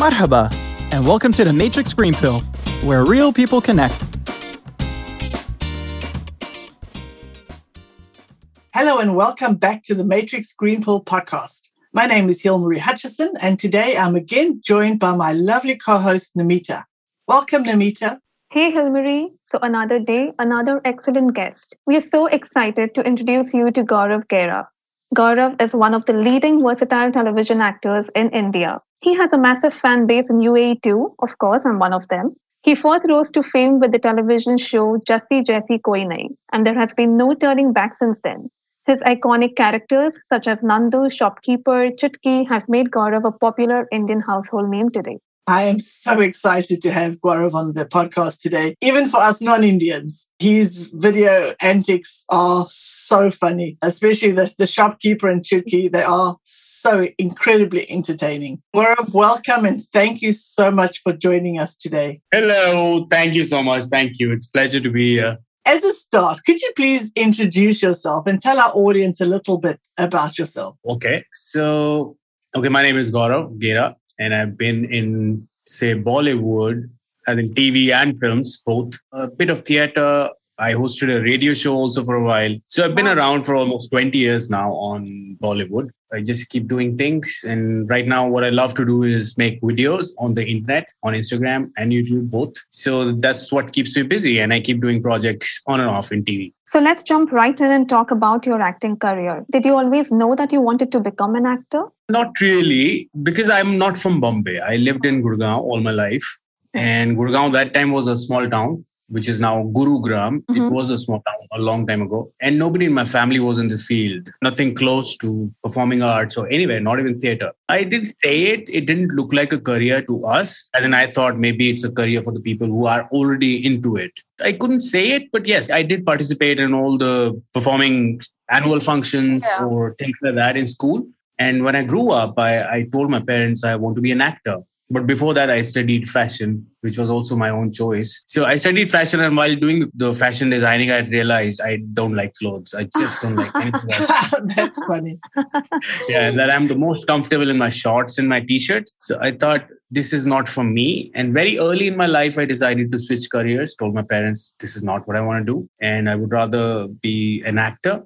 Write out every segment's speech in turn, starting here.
Marhaba, and welcome to the Matrix Green Pill, where real people connect. Hello, and welcome back to the Matrix Green Pill podcast. My name is Hilmarie Hutchison, and today I'm again joined by my lovely co host, Namita. Welcome, Namita. Hey, Hilmarie. So, another day, another excellent guest. We are so excited to introduce you to Gaurav Gera. Gaurav is one of the leading versatile television actors in India. He has a massive fan base in UAE too. Of course, I'm one of them. He first rose to fame with the television show Jassi Jaisi Koi Nahin, and there has been no turning back since then. His iconic characters, such as Nandu, Shopkeeper, Chutki, have made Gaurav a popular Indian household name today. I am so excited to have Gaurav on the podcast today, even for us non Indians. His video antics are so funny, especially the, the shopkeeper and Chutki. They are so incredibly entertaining. Gaurav, welcome and thank you so much for joining us today. Hello. Thank you so much. Thank you. It's pleasure to be here. As a start, could you please introduce yourself and tell our audience a little bit about yourself? Okay. So, okay, my name is Gaurav Gera and I've been in, say, Bollywood, as in TV and films, both. A bit of theater. I hosted a radio show also for a while. So I've been wow. around for almost 20 years now on Bollywood. I just keep doing things. And right now, what I love to do is make videos on the internet, on Instagram and YouTube, both. So that's what keeps me busy. And I keep doing projects on and off in TV. So let's jump right in and talk about your acting career. Did you always know that you wanted to become an actor? Not really, because I'm not from Bombay. I lived in Gurgaon all my life. And Gurgaon that time was a small town which is now Gurugram. Mm-hmm. It was a small town a long time ago. And nobody in my family was in the field, nothing close to performing arts or anywhere, not even theater. I did say it, it didn't look like a career to us. And then I thought maybe it's a career for the people who are already into it. I couldn't say it, but yes, I did participate in all the performing annual functions yeah. or things like that in school. And when I grew up, I, I told my parents I want to be an actor. But before that, I studied fashion, which was also my own choice. So I studied fashion, and while doing the fashion designing, I realized I don't like clothes. I just don't like anything. That's funny. yeah, that I'm the most comfortable in my shorts and my t-shirt. So I thought this is not for me. And very early in my life, I decided to switch careers. Told my parents this is not what I want to do, and I would rather be an actor.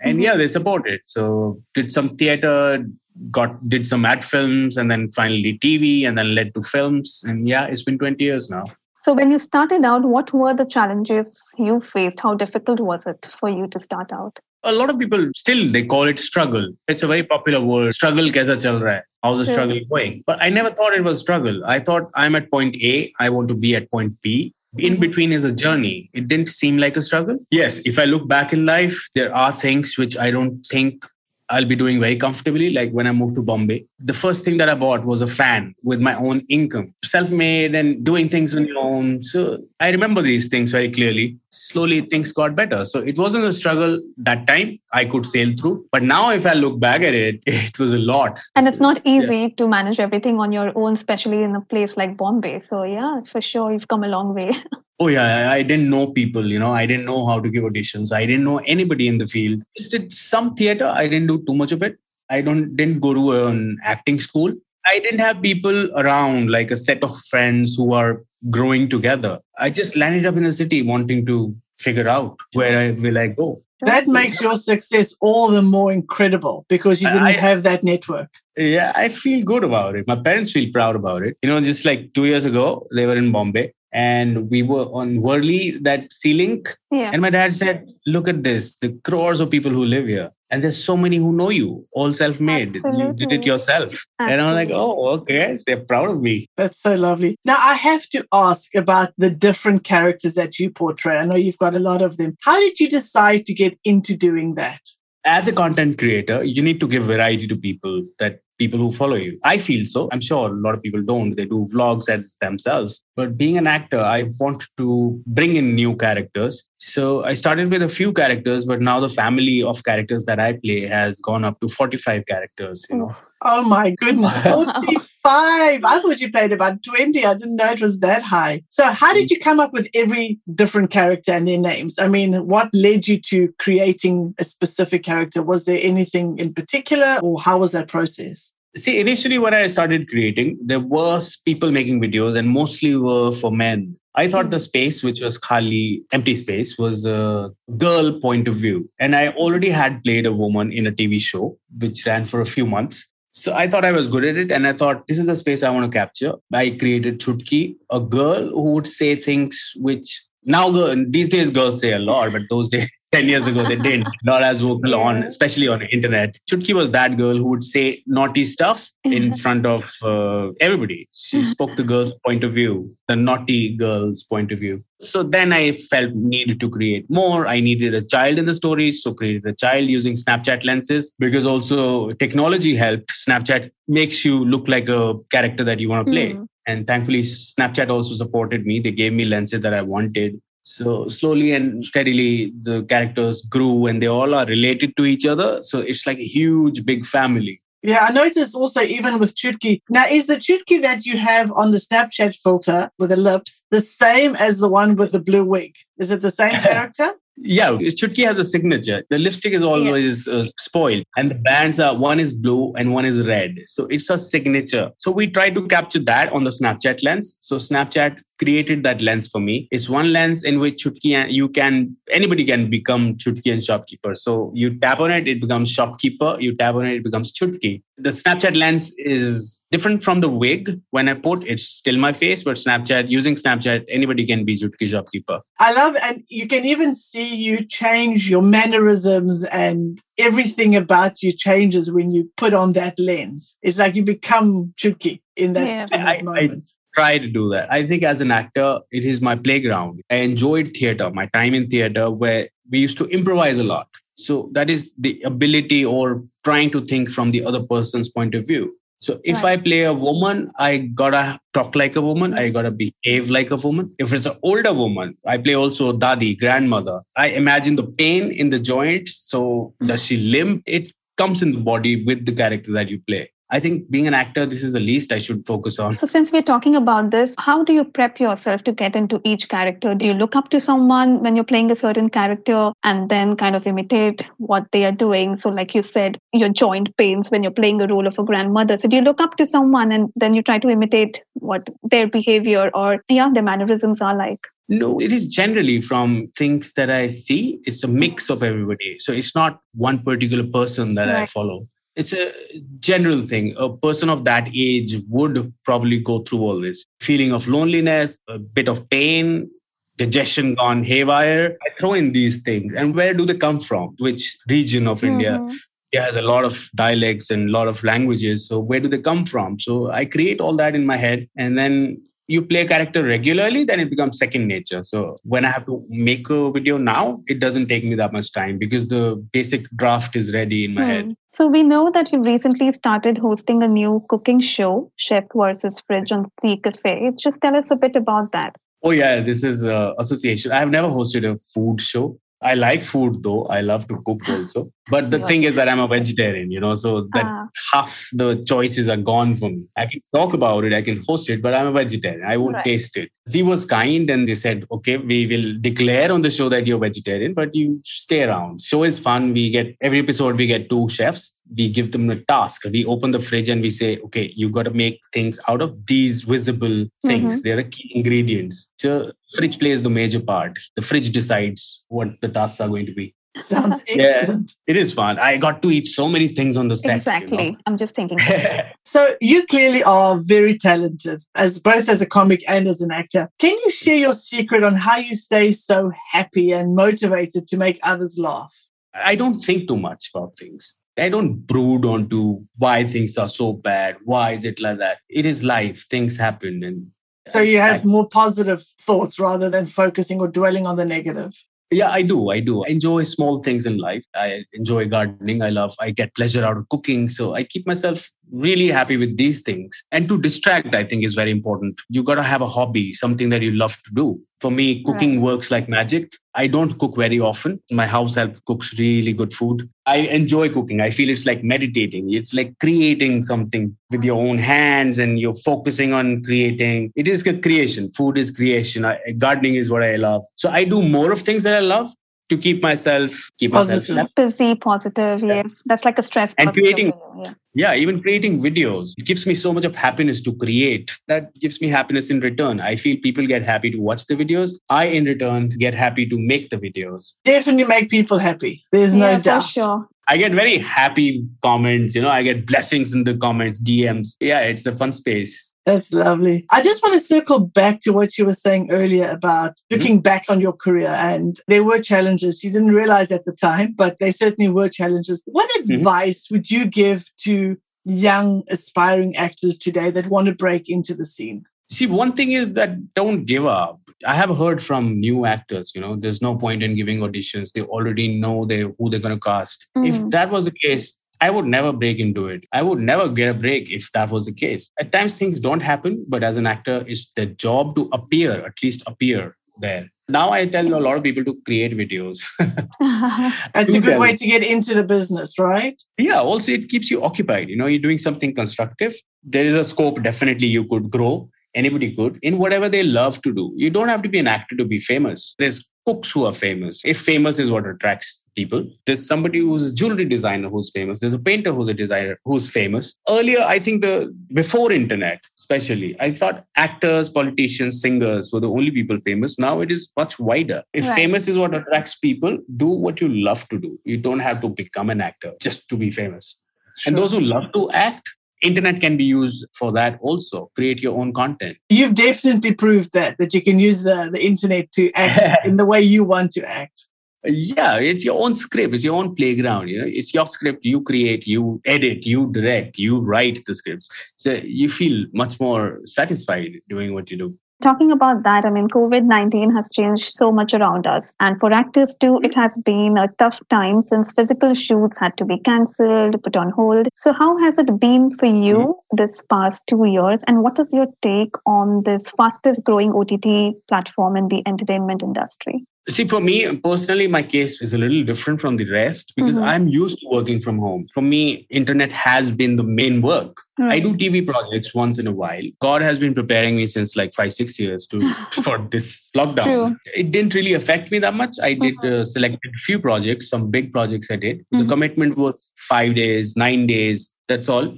And mm-hmm. yeah, they supported. So did some theater, got did some ad films and then finally TV and then led to films. And yeah, it's been 20 years now. So when you started out, what were the challenges you faced? How difficult was it for you to start out? A lot of people still they call it struggle. It's a very popular word. Struggle kaisa chal raha hai? How's the struggle going? But I never thought it was struggle. I thought I'm at point A, I want to be at point B. In mm-hmm. between is a journey. It didn't seem like a struggle. Yes, if I look back in life, there are things which I don't think I'll be doing very comfortably. Like when I moved to Bombay, the first thing that I bought was a fan with my own income, self made and doing things on your own. So I remember these things very clearly. Slowly things got better. So it wasn't a struggle that time. I could sail through. But now, if I look back at it, it was a lot. And it's not easy yeah. to manage everything on your own, especially in a place like Bombay. So, yeah, for sure, you've come a long way. Oh yeah, I didn't know people. You know, I didn't know how to give auditions. I didn't know anybody in the field. Just did some theater. I didn't do too much of it. I don't didn't go to an acting school. I didn't have people around like a set of friends who are growing together. I just landed up in a city wanting to figure out where I, will I go. That makes your success all the more incredible because you didn't I, have that network. Yeah, I feel good about it. My parents feel proud about it. You know, just like two years ago, they were in Bombay and we were on Worli, that Sea Link. Yeah. And my dad said, Look at this, the crores of people who live here. And there's so many who know you, all self made. You did it yourself. Absolutely. And I'm like, Oh, okay. They're proud of me. That's so lovely. Now, I have to ask about the different characters that you portray. I know you've got a lot of them. How did you decide to get into doing that? As a content creator, you need to give variety to people that people who follow you. I feel so. I'm sure a lot of people don't. They do vlogs as themselves. But being an actor, I want to bring in new characters. So I started with a few characters, but now the family of characters that I play has gone up to 45 characters, you know. Oh, oh my goodness, 45. I thought you played about 20. I didn't know it was that high. So, how did mm. you come up with every different character and their names? I mean, what led you to creating a specific character? Was there anything in particular, or how was that process? See, initially when I started creating, there was people making videos and mostly were for men. I thought mm. the space, which was Khali, empty space, was a girl point of view. And I already had played a woman in a TV show, which ran for a few months. So I thought I was good at it. And I thought, this is the space I want to capture. I created Chutki, a girl who would say things which now these days girls say a lot but those days 10 years ago they didn't. Not as vocal on especially on the internet. Chutki was that girl who would say naughty stuff in front of uh, everybody. She spoke the girl's point of view the naughty girl's point of view. So then i felt needed to create more. I needed a child in the story so created a child using snapchat lenses because also technology helped. Snapchat makes you look like a character that you want to play. Mm. And thankfully, Snapchat also supported me. They gave me lenses that I wanted. So slowly and steadily, the characters grew and they all are related to each other. So it's like a huge, big family. Yeah, I noticed also even with Chutki. Now, is the Chutki that you have on the Snapchat filter with the lips the same as the one with the blue wig? Is it the same character? Yeah, Chutki has a signature. The lipstick is always uh, spoiled, and the bands are one is blue and one is red. So it's a signature. So we try to capture that on the Snapchat lens. So Snapchat created that lens for me. It's one lens in which Chutki and you can anybody can become Chutki and shopkeeper. So you tap on it, it becomes shopkeeper. You tap on it, it becomes Chutki. The Snapchat lens is different from the wig. When I put it's still my face, but Snapchat using Snapchat, anybody can be Chutki shopkeeper. I love, and you can even see you change your mannerisms and everything about you changes when you put on that lens. It's like you become Chutki in that, yeah. in that moment try to do that. I think as an actor, it is my playground. I enjoyed theater, my time in theater, where we used to improvise a lot. So that is the ability or trying to think from the other person's point of view. So if right. I play a woman, I gotta talk like a woman. I gotta behave like a woman. If it's an older woman, I play also dadi, grandmother. I imagine the pain in the joints. So does she limp? It comes in the body with the character that you play. I think being an actor, this is the least I should focus on. So, since we're talking about this, how do you prep yourself to get into each character? Do you look up to someone when you're playing a certain character and then kind of imitate what they are doing? So, like you said, your joint pains when you're playing a role of a grandmother. So, do you look up to someone and then you try to imitate what their behavior or, yeah, their mannerisms are like? No, it is generally from things that I see. It's a mix of everybody. So it's not one particular person that right. I follow it's a general thing. A person of that age would probably go through all this feeling of loneliness, a bit of pain, digestion gone haywire. I throw in these things. And where do they come from? Which region of mm-hmm. India? India has a lot of dialects and a lot of languages. So where do they come from? So I create all that in my head and then you play a character regularly, then it becomes second nature. So when I have to make a video now, it doesn't take me that much time because the basic draft is ready in my hmm. head. So we know that you've recently started hosting a new cooking show, Chef versus Fridge on Zee Cafe. Just tell us a bit about that. Oh yeah, this is a association. I have never hosted a food show. I like food though. I love to cook also. But the thing is that I'm a vegetarian, you know, so that uh, half the choices are gone for me. I can talk about it, I can host it, but I'm a vegetarian. I won't right. taste it. Zee was kind and they said, okay, we will declare on the show that you're vegetarian, but you stay around. Show is fun. We get every episode, we get two chefs. We give them a task. We open the fridge and we say, okay, you got to make things out of these visible things. Mm-hmm. They're the key ingredients. So fridge plays the major part. The fridge decides what the tasks are going to be. Sounds excellent. Yeah, it is fun. I got to eat so many things on the set. Exactly. You know? I'm just thinking. so you clearly are very talented, as both as a comic and as an actor. Can you share your secret on how you stay so happy and motivated to make others laugh? I don't think too much about things. I don't brood onto why things are so bad. Why is it like that? It is life. Things happen, and so you have more positive thoughts rather than focusing or dwelling on the negative. Yeah, I do. I do. I enjoy small things in life. I enjoy gardening. I love, I get pleasure out of cooking. So I keep myself really happy with these things. And to distract, I think is very important. You got to have a hobby, something that you love to do. For me, cooking right. works like magic. I don't cook very often. My house help cooks really good food. I enjoy cooking. I feel it's like meditating. It's like creating something with your own hands and you're focusing on creating. It is a creation. Food is creation. I, gardening is what I love. So I do more of things that I love to keep myself keep positive. myself busy, positive. Yes, that's like a stress. And creating, yeah. Yeah, even creating videos. It gives me so much of happiness to create. That gives me happiness in return. I feel people get happy to watch the videos. I, in return, get happy to make the videos. Definitely make people happy. There's no yeah, doubt. for sure. I get very happy comments, you know, I get blessings in the comments, DMs. Yeah, it's a fun space. That's lovely. I just want to circle back to what you were saying earlier about Mm-hmm. looking back on your career. And there were challenges you didn't realize at the time, but they certainly were challenges. What Mm-hmm. advice would you give to young aspiring actors today that want to break into the scene? See, one thing is that don't give up. I have heard from new actors, you know, there's no point in giving auditions. They already know they who they're going to cast. If Mm. that was the case, I would never break into it. I would never get a break if that was the case. At times things don't happen, but as an actor, it's their job to appear, at least appear there. Now I tell a lot of people to create videos. That's a good way to get into the business, right? yeah, also it keeps you occupied. You know, you're doing something constructive. There is a scope, definitely you could grow. Anybody could in whatever they love to do. You don't have to be an actor to be famous. There's cooks who are famous. If famous is what attracts people, there's somebody who's a jewelry designer who's famous. There's a painter who's a designer who's famous. Earlier, I think the before internet, especially, I thought actors, politicians, singers were the only people famous. Now it is much wider. If Right. famous is what attracts people, do what you love to do. You don't have to become an actor just to be famous. And those who love to act, internet can be used for that also. Create your own content. You've definitely proved that, that you can use the, the internet to act in the way you want to act. Yeah, it's your own script. It's your own playground. You know, it's your script. You create, you edit, you direct, you write the scripts. So you feel much more satisfied doing what you do. Talking about that, I mean, COVID 19 has changed so much around us. And for actors too, it has been a tough time since physical shoots had to be cancelled, put on hold. So, how has it been for you mm-hmm. this past two years? And what is your take on this fastest growing OTT platform in the entertainment industry? See, for me personally, my case is a little different from the rest because Mhm. I'm used to working from home. For me, internet has been the main work. I do TV projects once in a while. God has been preparing me since like five, six years to for this lockdown. True. It didn't really affect me that much. I did Mhm. uh, selected a few projects, some big projects I did. The Mhm. commitment was five days, nine days. That's all.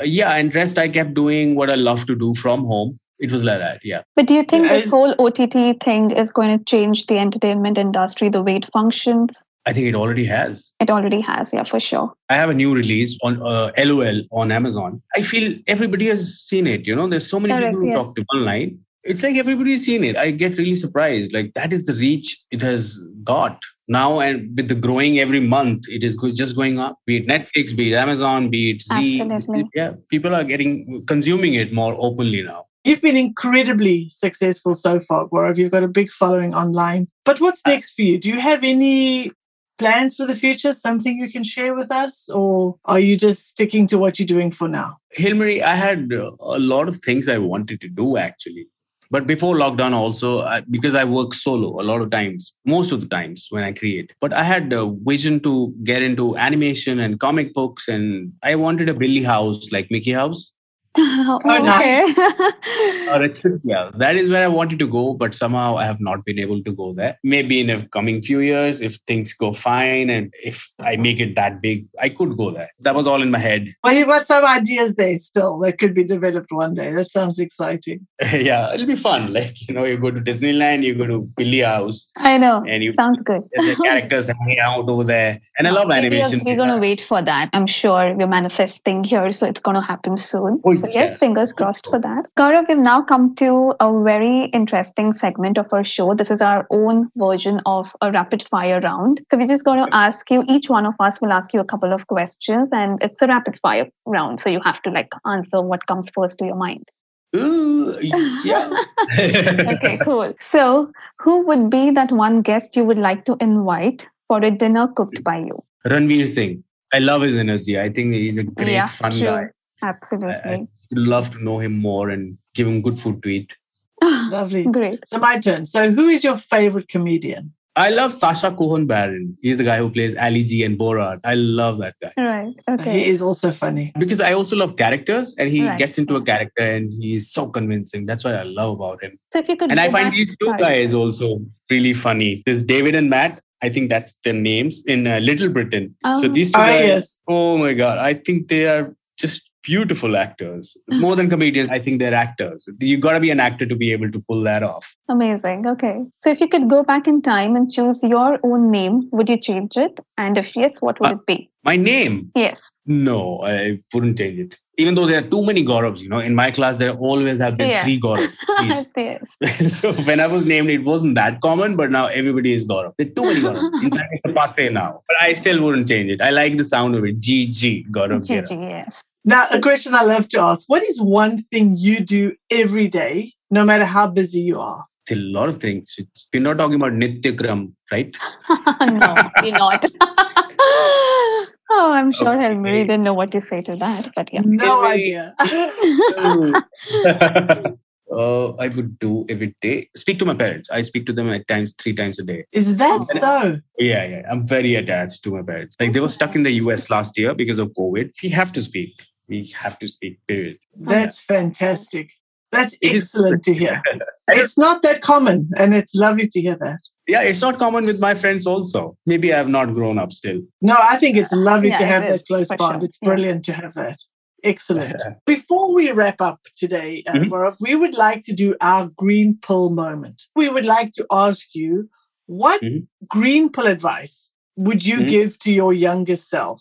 Uh, yeah, and rest I kept doing what I love to do from home. It was like that. Yeah. But do you think Yeah, this whole OTT thing is going to change the entertainment industry, the way it functions? I think it already has. It already has, yeah, for sure. I have a new release on uh, LOL on Amazon. I feel everybody has seen it. You know, there's so many Correct, people who yeah. talk to online. It's like everybody's seen it. I get really surprised. Like that is the reach it has got now, and with the growing every month, it is just going up. Be it Netflix, be it Amazon, be it Zee. Absolutely. Yeah, people are getting consuming it more openly now. You've been incredibly successful so far, Gaurav. You've got a big following online. But what's next for you? Do you have any plans for the future? Something you can share with us? Or are you just sticking to what you're doing for now? Hilmarie, I had uh, a lot of things I wanted to do actually. But before lockdown, also, I, because I work solo a lot of times, most of the times when I create. But I had a vision to get into animation and comic books, and I wanted a Billy house like Mickey House. oh, nice. Or a yeah, that is where I wanted to go, but somehow I have not been able to go there. Maybe in a coming few years, if things go fine and if I make it that big, I could go there. That was all in my head. Well, you've got some ideas there still that could be developed one day. That sounds exciting. yeah, it'll be fun. Like, you know, you go to Disneyland, you go to Billy House, I know. and you Sounds good. the characters hanging out over there. And I love Maybe animation. We're, we're going to wait for that. I'm sure we're manifesting here, so it's going to happen soon. Oh, so, yes, yeah. fingers crossed for that. Gaurav, we've now come to a very interesting segment of our show. This is our own version of a rapid fire round. So, we're just going to ask you, each one of us will ask you a couple of questions, and it's a rapid fire round. So, you have to like answer what comes first to your mind. Ooh, yeah. Okay, cool. So, who would be that one guest you would like to invite for a dinner cooked by you? Ranveer Singh. I love his energy. I think he's a great, Yeah, fun true. guy. Absolutely. I would love to know him more and give him good food to eat. Lovely. Great. So, my turn. So, who is your favorite comedian? I love Sacha Cohen Baron. He's the guy who plays Ali G and Borat. I love that guy. Right. Okay. He is also funny. Because I also love characters and he Right. gets into a character and he's so convincing. That's what I love about him. So if you could, And I find these two guys also really funny. There's David and Matt. I think that's their names in uh, Little Britain. So Oh. these two Ah, guys, yes. oh my God, I think they are just beautiful actors. More than comedians, I think they're actors. You got to be an actor to be able to pull that off. Amazing. Okay. So if you could go back in time and choose your own name, would you change it? And if yes, what would Uh, it be? My name? Yes. No, I wouldn't change it. Even though there are too many Gauravs, you know, in my class, there always have been Yeah. three Gauravs. So when I was named, it wasn't that common, but now everybody is Gaurav. There are too many Gauravs. In fact, it's a passe now. But I still wouldn't change it. I like the sound of it. GG, Gaurav. Gigi, yes. Now, a question I love to ask What is one thing you do every day, no matter how busy you are? It's a lot of things. We're not talking about Nityakram, right? no, you're not. oh, I'm sure Okay. Hilmarie didn't know what to say to that, but yeah. No Every- idea. uh, I would do every day. Speak to my parents. I speak to them at times three times a day. is that Oh. so? Yeah, yeah. I'm very attached to my parents. Like they were stuck in the US last year because of COVID. We have to speak. We have to speak, period. That's fantastic. That's excellent to hear. It's not that common, and it's lovely to hear that. yeah, it's not common with my friends also. Maybe I have not grown up still. No, I think it's lovely Yeah, to have that close bond. sure. It's Yeah. brilliant to have that. Excellent. Before we wrap up today, uh, Mhm. We would like to do our green pill moment. We would like to ask you what Mhm. green pill advice would you Mhm. give to your younger self?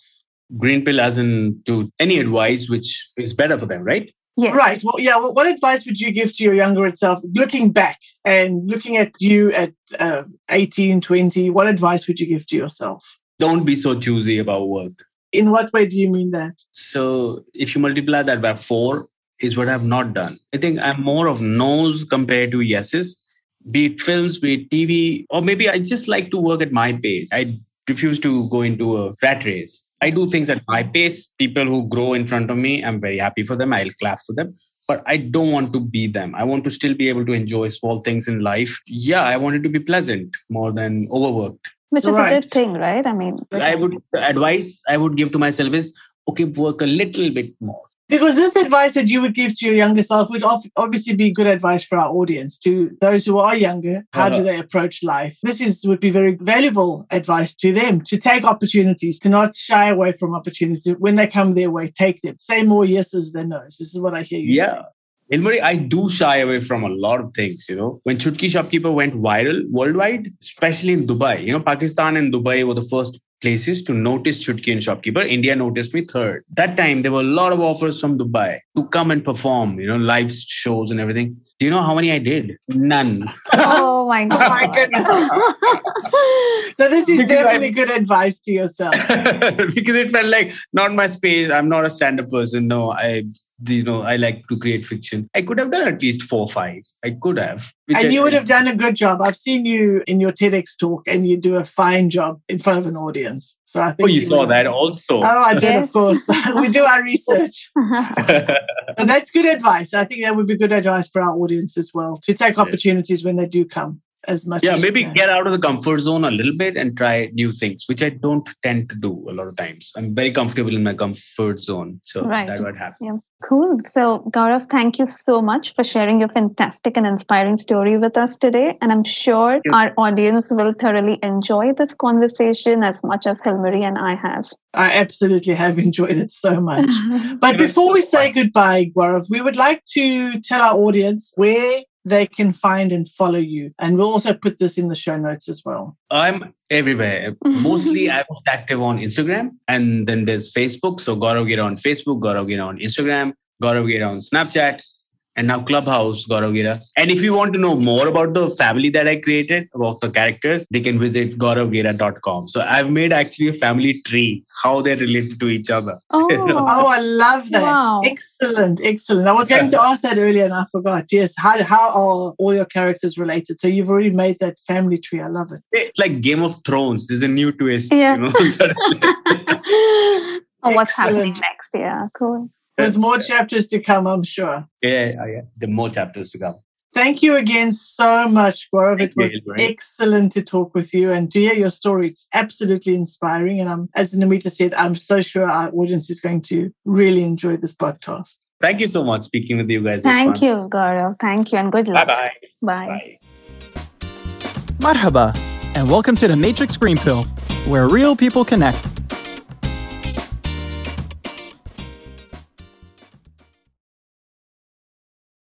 Green pill as in to any advice which is better for them, right? Yes. Right. Well, yeah. What, what advice would you give to your younger self, looking back and looking at you at uh, 18, 20? What advice would you give to yourself? Don't be so choosy about work. In what way do you mean that? So if you multiply that by four, is what I've not done. I think I'm more of no's compared to yeses, be it films, be it TV, or maybe I just like to work at my pace. I refuse to go into a rat race. I do things at my pace. People who grow in front of me, I'm very happy for them. I'll clap for them. But I don't want to be them. I want to still be able to enjoy small things in life. Yeah, I want it to be pleasant more than overworked. Which is Right. a good thing, right? I mean, I would the advice I would give to myself is okay, work a little bit more. Because this advice that you would give to your younger self would obviously be good advice for our audience. To those who are younger, how do Uh-huh. they approach life? This is would be very valuable advice to them to take opportunities, to not shy away from opportunities when they come their way. Take them. Say more yeses than nos. This is what I hear you Yeah. say. Hilmarie, I do shy away from a lot of things, you know. When Chutki Shopkeeper went viral worldwide, especially in Dubai, you know, Pakistan and Dubai were the first places to notice Chutki and Shopkeeper. India noticed me third. That time, there were a lot of offers from Dubai to come and perform, you know, live shows and everything. Do you know how many I did? None. Oh, oh my god. my goodness. So this is Because I- definitely good advice to yourself. because it felt like not my space. I'm not a stand-up person. No, I you know, I like to create fiction. I could have done at least four or five. I could have. which And I- you would have done a good job. I've seen you in your TEDx talk, and you do a fine job in front of an audience. So I think Oh, you saw would- that also. Oh, I did, of course. we do our research. Uh-huh. And that's good advice. I think that would be good advice for our audience as well to take opportunities when they do come as much yeah, as you maybe can. get out of the comfort zone a little bit and try new things, which I don't tend to do a lot of times. I'm very comfortable in my comfort zone. So Right. that's what happened. Yeah, cool. So, Gaurav, thank you so much for sharing your fantastic and inspiring story with us today. And I'm sure our audience will thoroughly enjoy this conversation as much as Hilmarie and I have. I absolutely have enjoyed it so much. But before so we say goodbye, Gaurav, we would like to tell our audience where they can find and follow you. And we'll also put this in the show notes as well. I'm everywhere. Mostly I'm active on Instagram and then there's Facebook. So Gaurav Gera on Facebook, Gaurav Gera on Instagram, Gaurav Gera on Snapchat, and now Clubhouse, Gaurav Gera. And if you want to know more about the family that I created, about the characters, they can visit gauravgera.com. So I've made actually a family tree, how they're related to each other. oh, Oh, I love that. Wow. Excellent, excellent. I was going to ask that earlier and I forgot. Yes. How, how are all your characters related? So you've already made that family tree. I love it. It's like Game of Thrones. There's a new twist. Yeah. You know? Oh, what's happening next? Yeah, cool. With more chapters to come, I'm sure. yeah, yeah, yeah. The more chapters to come. Thank you again so much, Gaurav. It Thank you, was Hilary. excellent to talk with you and to hear your story. It's absolutely inspiring. And I'm, as Namita said, I'm so sure our audience is going to really enjoy this podcast. Thank you so much. Speaking with you guys. Thank you, Gaurav. Thank you, and good luck. Bye-bye. Bye. Bye. Marhaba, and welcome to the Matrix Green Pill, where real people connect.